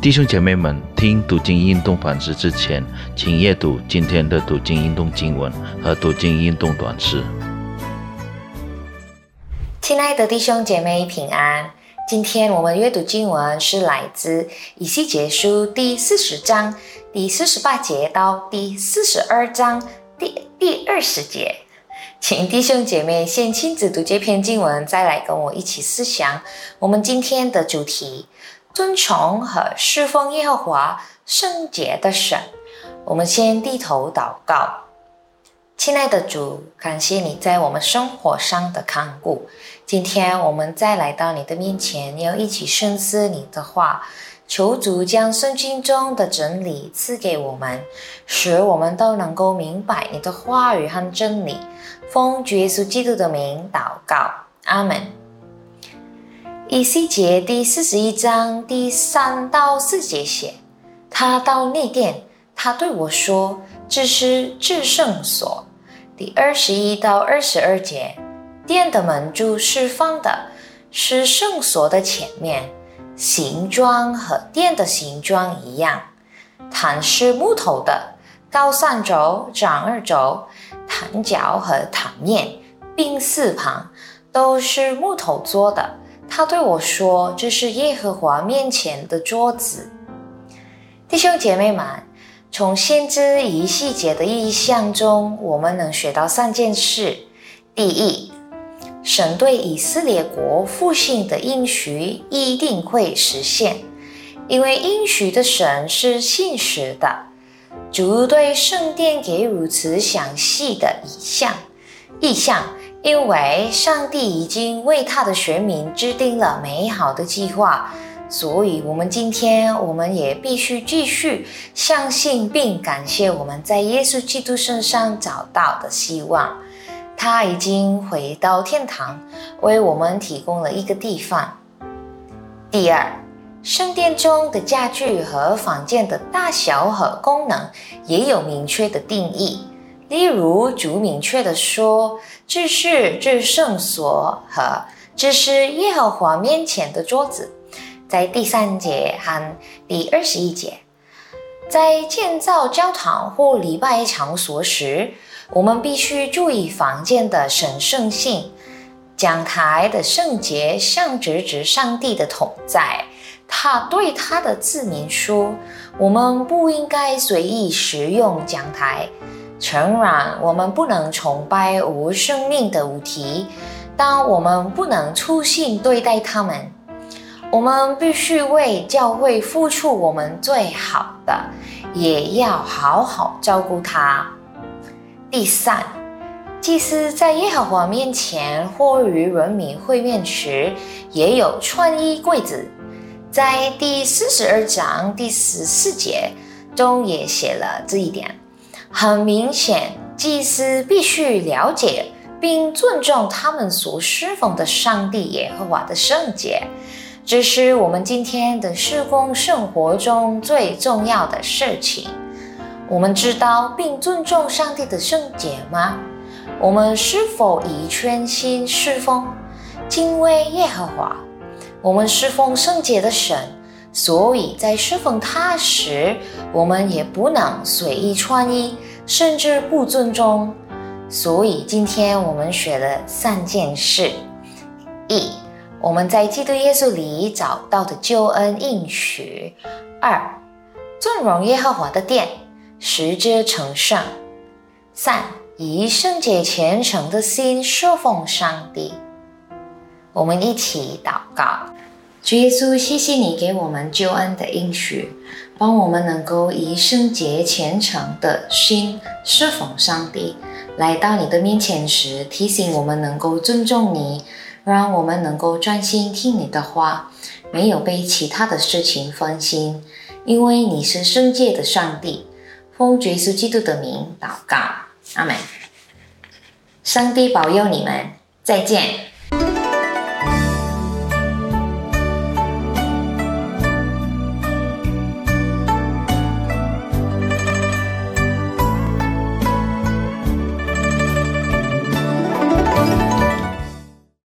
弟兄姐妹们，听读经运动反思之前，请阅读今天的读经运动经文和读经运动短诗。亲爱的弟兄姐妹平安，今天我们阅读经文是来自以西结书第四十章第四十八节到第四十二章第第二十节。请弟兄姐妹先亲自读这篇经文，再来跟我一起思想我们今天的主题。尊崇和侍奉耶和华圣洁的神，我们先低头祷告。亲爱的主，感谢你在我们生活上的看顾。今天我们再来到你的面前，要一起深思你的话。求主将圣经中的真理赐给我们，使我们都能够明白你的话语和真理。奉耶稣基督的名祷告，阿门。以西结第四十一章第三到四节写，他到内殿，他对我说：“这是至圣所。”第二十一到二十二节，殿的门柱是方的，是圣所的前面，形状和殿的形状一样。坛是木头的，高三轴、长二轴，坛角和坛面并四旁都是木头做的。他对我说：“这是耶和华面前的桌子。”弟兄姐妹们，从先知以细节的意象中，我们能学到三件事：第一，神对以色列国复兴的应许一定会实现，因为应许的神是信实的。主对圣殿给如此详细的意象，意象。因为上帝已经为他的选民制定了美好的计划，所以，我们今天我们也必须继续相信并感谢我们在耶稣基督身上找到的希望。他已经回到天堂，为我们提供了一个地方。第二，圣殿中的家具和房间的大小和功能也有明确的定义。例如，主明确的说，这是至圣所和这是耶和华面前的桌子，在第三节和第二十一节，在建造教堂或礼拜场所时，我们必须注意房间的神圣性。讲台的圣洁象征着上帝的同在。他对他的子民说：“我们不应该随意使用讲台。”诚然，我们不能崇拜无生命的物体，但我们不能粗心对待他们。我们必须为教会付出我们最好的，也要好好照顾他。第三，祭司在耶和华面前或与人民会面时，也有穿衣柜子，在第四十二章第十四节中也写了这一点。很明显，祭司必须了解并尊重他们所侍奉的上帝耶和华的圣洁，这是我们今天的施工生活中最重要的事情。我们知道并尊重上帝的圣洁吗？我们是否以全心侍奉、敬畏耶和华？我们侍奉圣洁的神，所以在侍奉他时，我们也不能随意穿衣。甚至不尊重，所以今天我们学了三件事：一，我们在基督耶稣里找到的救恩应许；二，尊荣耶和华的殿，使之成圣；三，以圣洁虔诚的心侍奉上帝。我们一起祷告。主耶稣，谢谢你给我们救恩的应许，帮我们能够以圣洁虔诚的心侍奉上帝。来到你的面前时，提醒我们能够尊重你，让我们能够专心听你的话，没有被其他的事情分心，因为你是圣洁的上帝。奉主耶稣基督的名祷告，阿门。上帝保佑你们，再见。